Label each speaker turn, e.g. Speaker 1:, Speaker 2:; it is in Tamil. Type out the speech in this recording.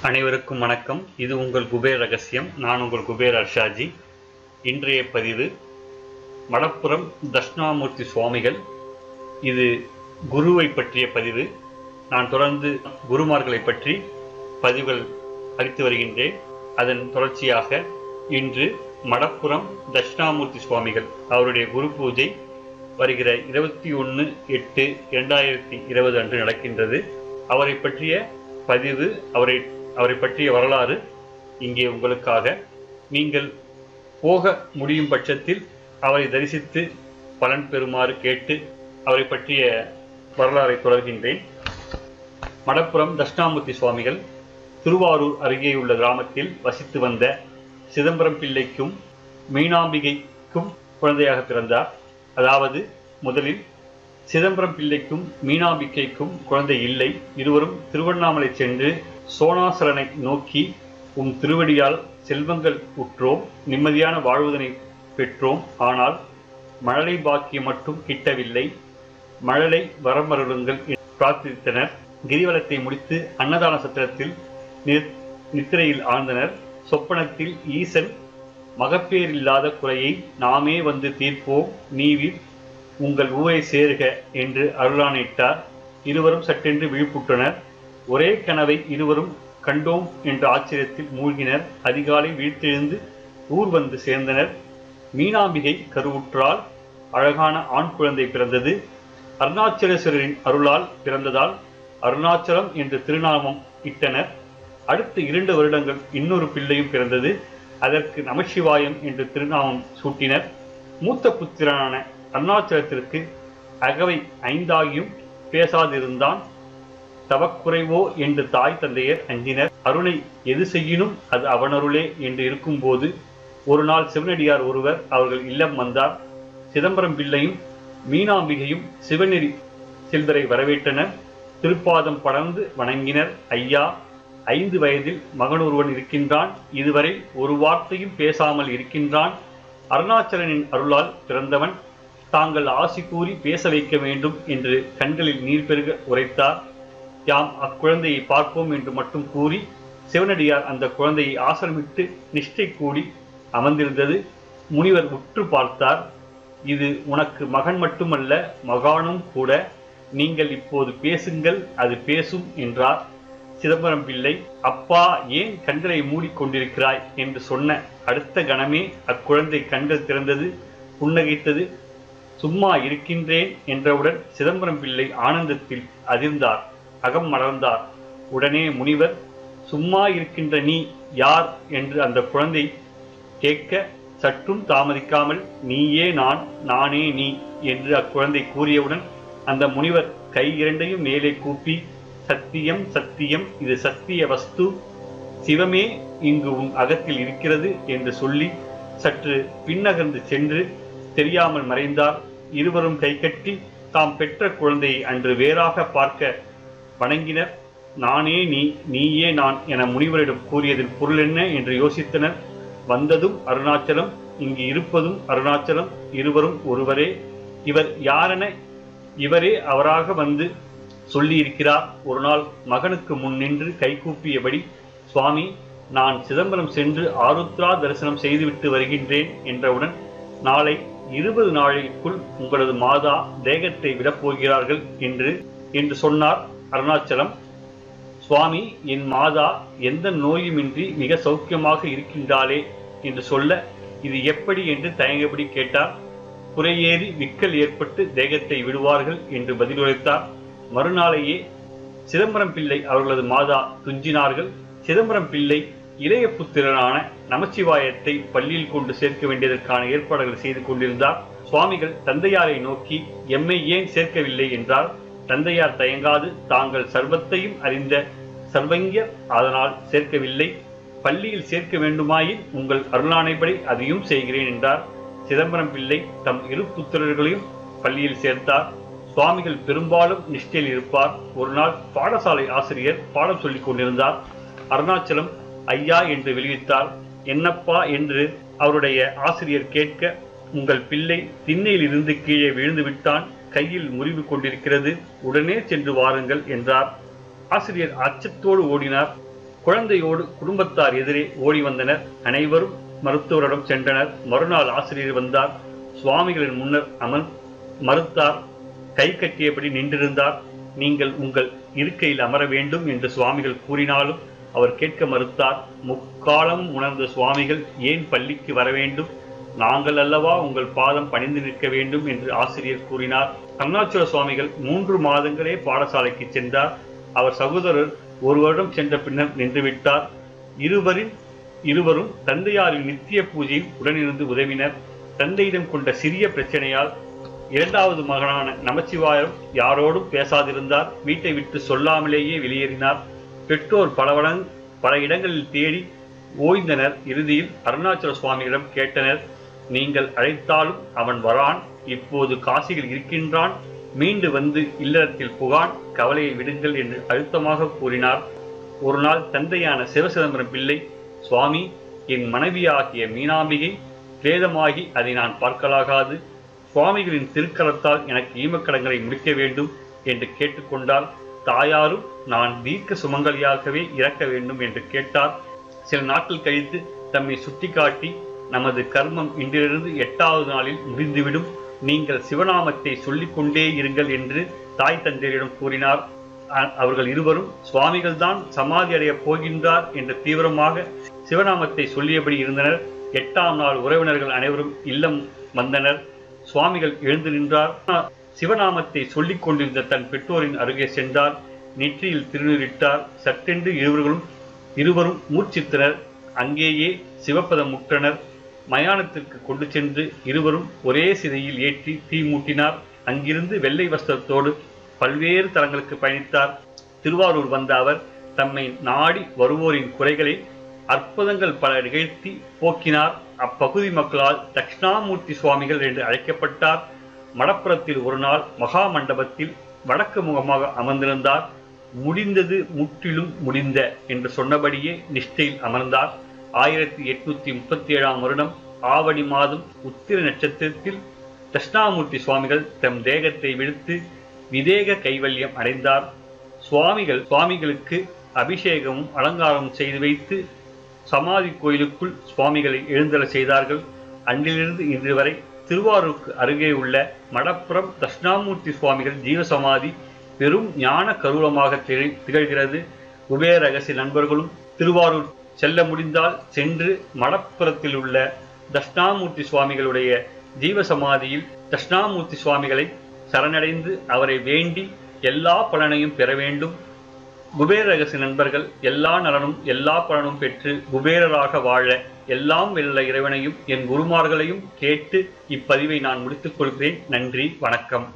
Speaker 1: அனைவருக்கும் வணக்கம். இது உங்கள் குபேர் ரகசியம். நான் உங்கள் குபேர் அர்ஷாஜி. இன்றைய பதிவு மடப்புறம் தட்சிணாமூர்த்தி சுவாமிகள். இது குருவை பற்றிய பதிவு. நான் தொடர்ந்து குருமார்களை பற்றி பதிவுகள் அளித்து வருகின்றேன். அதன் தொடர்ச்சியாக இன்று மடப்புறம் தட்சிணாமூர்த்தி சுவாமிகள் அவருடைய குரு பூஜை வருகிற இருபத்தி ஒன்று எட்டு இரண்டாயிரத்தி இருபது அன்று நடக்கின்றது. அவரை பற்றிய பதிவு அவரை அவரை பற்றிய வரலாறு இங்கே உங்களுக்காக. நீங்கள் போக முடியும் பட்சத்தில் அவரை தரிசித்து பலன் பெறுமாறு கேட்டு அவரை பற்றிய வரலாறை தொடர்கின்றேன். மடப்புறம் தட்சிணாமூர்த்தி சுவாமிகள் திருவாரூர் அருகே உள்ள கிராமத்தில் வசித்து வந்த சிதம்பரம் பிள்ளைக்கும் மீனாம்பிகைக்கும் குழந்தையாக பிறந்தார். அதாவது முதலில் சிதம்பரம் பிள்ளைக்கும் மீனாம்பிக்கைக்கும் குழந்தை இல்லை. இருவரும் திருவண்ணாமலை சென்று சோனாசலனை நோக்கி உம் திருவடியால் செல்வங்கள் உற்றோம் நிம்மதியான வாழ்வதனை பெற்றோம். ஆனால் மழலை பாக்கியம் மட்டும் கிட்டவில்லை. மழலை வரமருளுங்கள் என்று பிரார்த்தித்தனர். கிரிவலத்தை முடித்து அன்னதான சத்திரத்தில் நித்திரையில் ஆழ்ந்தனர். சொப்பனத்தில் ஈசன் மகப்பேரில்லாத குறையை நாமே வந்து தீர்ப்போம் நீவிர் உங்கள் ஊரை சேருக என்று அருளானிட்டார் இருவரும் சட்டென்று விழிப்புற்றனர். ஒரே கனவை இருவரும் கண்டோம் என்ற ஆச்சரியத்தில் மூழ்கினர். அதிகாலை வீழ்த்தெழுந்து ஊர் வந்து சேர்ந்தனர். மீனாம்பிகை கருவுற்றால் அழகான ஆண் குழந்தை பிறந்தது. அருணாச்சலேஸ்வரரின் அருளால் பிறந்ததால் அருணாச்சலம் என்று திருநாமம் இட்டனர். அடுத்த இரண்டு வருடங்கள் இன்னொரு பிள்ளையும் பிறந்தது. அதற்கு நமசிவாயம் என்று திருநாமம் சூட்டினர். மூத்த புத்திரனான அருணாச்சலத்திற்கு அகவை ஐந்தாகியும் பேசாதிருந்தான். தவக்குறைவோ என்று தாய் தந்தையர் அஞ்சினர். அருணை எது செய்யினும் அது அவனருளே என்று இருக்கும்போது ஒரு நாள் சிவனடியார் ஒருவர் அவர்கள் இல்லம் வந்தார். சிதம்பரம் பிள்ளையும் மீனாம்பிகையும் சிவநெறி செல்வரை வரவேற்றனர். திருப்பாதம் படர்ந்து வணங்கினர். ஐயா ஐந்து வயதில் மகன் ஒருவன் இருக்கின்றான். இதுவரை ஒரு வார்த்தையும் பேசாமல் இருக்கின்றான். அருணாச்சலனின் அருளால் பிறந்தவன். தாங்கள் ஆசி கூறி பேச வைக்க வேண்டும் என்று கண்களில் நீர் பெருக உரைத்தார். யாம் அக்குழந்தையை பார்ப்போம் என்று மட்டும் கூறி சிவனடியார் அந்த குழந்தையை ஆசிரமிட்டு நிஷ்டை கூடி அமர்ந்திருந்தது. முனிவர் உற்று பார்த்தார் இது உனக்கு மகன் மட்டுமல்ல மகானும் கூட. நீங்கள் இப்போது பேசுங்கள் அது பேசும் என்றார். சிதம்பரம் பிள்ளை அப்பா ஏன் கண்களை மூடிக்கொண்டிருக்கிறாய்? என்று சொன்ன அடுத்த கணமே அக்குழந்தை கண்கள் திறந்தது புன்னகைத்தது. சும்மா இருக்கின்றேன் என்றவுடன் சிதம்பரம் பிள்ளை ஆனந்தத்தில் அதிர்ந்தார். அகம் மலர்ந்தார். உடனே முனிவர் சும்மா இருக்கின்ற நீ யார்? என்று அந்த குழந்தை கேட்க சற்றும் தாமதிக்காமல் நீயே நான் நானே நீ என்று அக்குழந்தை கூறியவுடன் அந்த முனிவர் கை இரண்டையும் மேலே கூப்பி சத்தியம் சத்தியம் இது சத்திய வஸ்து சிவமே இங்கு உன் அகத்தில் இருக்கிறது என்று சொல்லி சற்று பின்னகர்ந்து சென்று தெரியாமல் மறைந்தார். இருவரும் கைகட்டி தாம் பெற்ற குழந்தையை அன்று வேறாக பார்க்க வணங்கினர் நானே நீ நீயே நான் என முனிவரிடம் கூறியதில் பொருள் என்ன என்று யோசித்தனர். வந்ததும் அருணாச்சலம் இங்கு இருப்பதும் அருணாச்சலம் இருவரும் ஒருவரே. இவர் யாரென இவரே அவராக வந்து சொல்லியிருக்கிறார். ஒரு நாள் மகனுக்கு முன் நின்று கைகூப்பியபடி சுவாமி நான் சிதம்பரம் சென்று ஆருத்ரா தரிசனம் செய்துவிட்டு வருகின்றேன் என்றவுடன் நாளை இருபது நாளைக்குள் உங்களது மாதா தேகத்தை விடப் போகிறார்கள் என்று என்று சொன்னார். அருணாச்சலம். சுவாமி என் மாதா எந்த நோயுமின்றி மிக சௌக்கியமாக இருக்கின்றாளே என்று சொல்ல இது எப்படி என்று தயங்கபடி கேட்டார். குறையேறி விக்கல் ஏற்பட்டு தேகத்தை விடுவார்கள் என்று பதிலுரைத்தார். மறுநாளையே சிதம்பரம் பிள்ளை அவர்களது மாதா துஞ்சினார்கள். சிதம்பரம் பிள்ளை இளைய புத்திரனான நமச்சிவாயத்தை பள்ளியில் கொண்டு சேர்க்க வேண்டியதற்கான ஏற்பாடுகள் செய்து கொண்டிருந்தார். சுவாமிகள் தந்தையாரை நோக்கி எம்மை ஏன் சேர்க்கவில்லை? என்றார். தந்தையார் தயங்காது தாங்கள் சர்வத்தையும் அறிந்த சர்வங்கியர் அதனால் சேர்க்கவில்லை. பள்ளியில் சேர்க்க வேண்டுமாயின் உங்கள் அருளானைப்படி அதையும் செய்கிறேன் என்றார். சிதம்பரம் பிள்ளை தம் இரு புத்திரர்களையும் பள்ளியில் சேர்த்தார். சுவாமிகள் பெரும்பாலும் நிஷ்டையில் இருப்பார். ஒரு நாள் பாடசாலை ஆசிரியர் பாடம் சொல்லிக் கொண்டிருந்தார். அருணாச்சலம் ஐயா என்று வெளியிட்டார். என்னப்பா? என்று அவருடைய ஆசிரியர் கேட்க உங்கள் பிள்ளை திண்ணையில் இருந்து கீழே விழுந்து விட்டான். கையில் முறிவு கொண்டிருக்கிறது. உடனே சென்று வாருங்கள் என்றார். ஆசிரியர் அச்சத்தோடு ஓடினார். குழந்தையோடு குடும்பத்தார் எதிரே ஓடி வந்தனர். அனைவரும் மருத்துவரிடம் சென்றனர். மறுநாள் ஆசிரியர் வந்தார். சுவாமிகளின் முன்னர் அமன் மறுத்தார். கை கட்டியபடி நின்றிருந்தார். நீங்கள் உங்கள் இருக்கையில் அமர வேண்டும் என்று சுவாமிகள் கூறினாலும் அவர் கேட்க மறுத்தார். முக்காலம் உணர்ந்த சுவாமிகள் ஏன் பள்ளிக்கு வர வேண்டும்? நாங்கள் அல்லவா உங்கள் பாதம் பணிந்து நிற்க வேண்டும் என்று ஆசிரியர் கூறினார். அருணாச்சல சுவாமிகள் மூன்று மாதங்களே பாடசாலைக்கு சென்றார். அவர் சகோதரர் ஒரு வருடம் சென்ற பின்னர் நின்றுவிட்டார். இருவரின் இருவரும் தந்தையாரின் நித்திய பூஜையில் உடனிருந்து உதவினர். தந்தையிடம் கொண்ட சிறிய பிரச்சனையால் இரண்டாவது மகனான நமச்சிவாயம் யாரோடும் பேசாதிருந்தார். வீட்டை விட்டு சொல்லாமலேயே வெளியேறினார். பெற்றோர் பலவடங் பல இடங்களில் தேடி ஓய்ந்தனர். இறுதியில் அருணாச்சல சுவாமியிடம் கேட்டனர். நீங்கள் அழைத்தாலும் அவன் வரான். இப்போது காசியில் இருக்கின்றான். மீண்டு வந்து இல்லறத்தில் புகான். கவலையை விடுங்கள் என்று அழுத்தமாக கூறினார். ஒரு நாள் தந்தையான சிவசிதம்பரம் பிள்ளை சுவாமி என் மனைவியாகிய மீனாம்பிகை பிரேதமாகி அதை நான் பார்க்கலாகாது. சுவாமிகளின் திருக்கலத்தால் எனக்கு ஈமக்கடங்களை முடிக்க வேண்டும் என்று கேட்டுக்கொண்டால் தாயாரும் நான் தீர்க்க சுமங்கலியாகவே இறக்க வேண்டும் என்று கேட்டார். சில நாட்கள் கழித்து தம்மை சுட்டிக்காட்டி நமது கர்மம் இன்றிலிருந்து எட்டாவது நாளில் முடிந்துவிடும். நீங்கள் சிவநாமத்தை சொல்லிக்கொண்டே இருங்கள் என்று தாய் தந்தையரிடம் கூறினார். அவர்கள் இருவரும் சுவாமிகள் தான் சமாதி அடையப் போகின்றார் என்று தீவிரமாக சிவநாமத்தை சொல்லியபடி இருந்தனர். எட்டாம் நாள் உறவினர்கள் அனைவரும் இல்லம் வந்தனர். சுவாமிகள் எழுந்து நின்றார். சிவநாமத்தை சொல்லிக் கொண்டிருந்த தன் பெற்றோரின் அருகே சென்றார். நெற்றியில் திருநீரிட்டார் சட்டென்று இருவர்களும் இருவரும் மூர்ச்சித்தனர். அங்கேயே சிவப்பதம் முற்றனர். மயானத்திற்கு கொண்டு சென்று இருவரும் ஒரே சிதையில் ஏற்றி தீ மூட்டினார். அங்கிருந்து வெள்ளை வஸ்திரத்தோடு பல்வேறு தலங்களுக்கு பயணித்தார். திருவாரூர் வந்த அவர் தம்மை நாடி வருவோரின் குறைகளை அற்புதங்கள் பல நிகழ்த்தி போக்கினார். அப்பகுதி மக்களால் தட்சிணாமூர்த்தி சுவாமிகள் என்று அழைக்கப்பட்டார். மடப்புறத்தில் ஒரு நாள் மகா மண்டபத்தில் வடக்கு முகமாக அமர்ந்திருந்தார். முடிந்தது முற்றிலும் முடிந்த என்று சொன்னபடியே நிஷ்டையில் அமர்ந்தார். ஆயிரத்தி எட்நூத்தி முப்பத்தி ஏழாம் வருடம் ஆவணி மாதம் உத்திர நட்சத்திரத்தில் தட்சிணாமூர்த்தி சுவாமிகள் தம் தேகத்தை விடுத்து விதேக கைவல்யம் அடைந்தார். சுவாமிகள் சுவாமிகளுக்கு அபிஷேகமும் அலங்காரமும் செய்து வைத்து சமாதி கோயிலுக்குள் சுவாமிகளை எழுந்தள செய்தார்கள். அன்றிலிருந்து இன்று வரை திருவாரூருக்கு அருகே உள்ள மடப்புறம் தட்சிணாமூர்த்தி சுவாமிகள் ஜீவசமாதி பெரும் ஞான கருவமாக திகழ்- திகழ்கிறது. குபேரகசி நண்பர்களும் திருவாரூர் செல்ல முடிந்தால் சென்று மடப்புறத்தில் உள்ள தஷ்ணாமூர்த்தி சுவாமிகளுடைய ஜீவசமாதியில் தஷ்ணாமூர்த்தி சுவாமிகளை சரணடைந்து அவரை வேண்டி எல்லா பலனையும் பெற வேண்டும். குபேர ரகசிய நண்பர்கள் எல்லா நலனும் எல்லா பலனும் பெற்று குபேரராக வாழ எல்லாம் வெல்ல இறைவனையும் என் குருமார்களையும் கேட்டு இப்பதிவை நான் முடித்துக் கொள்கிறேன். நன்றி வணக்கம்.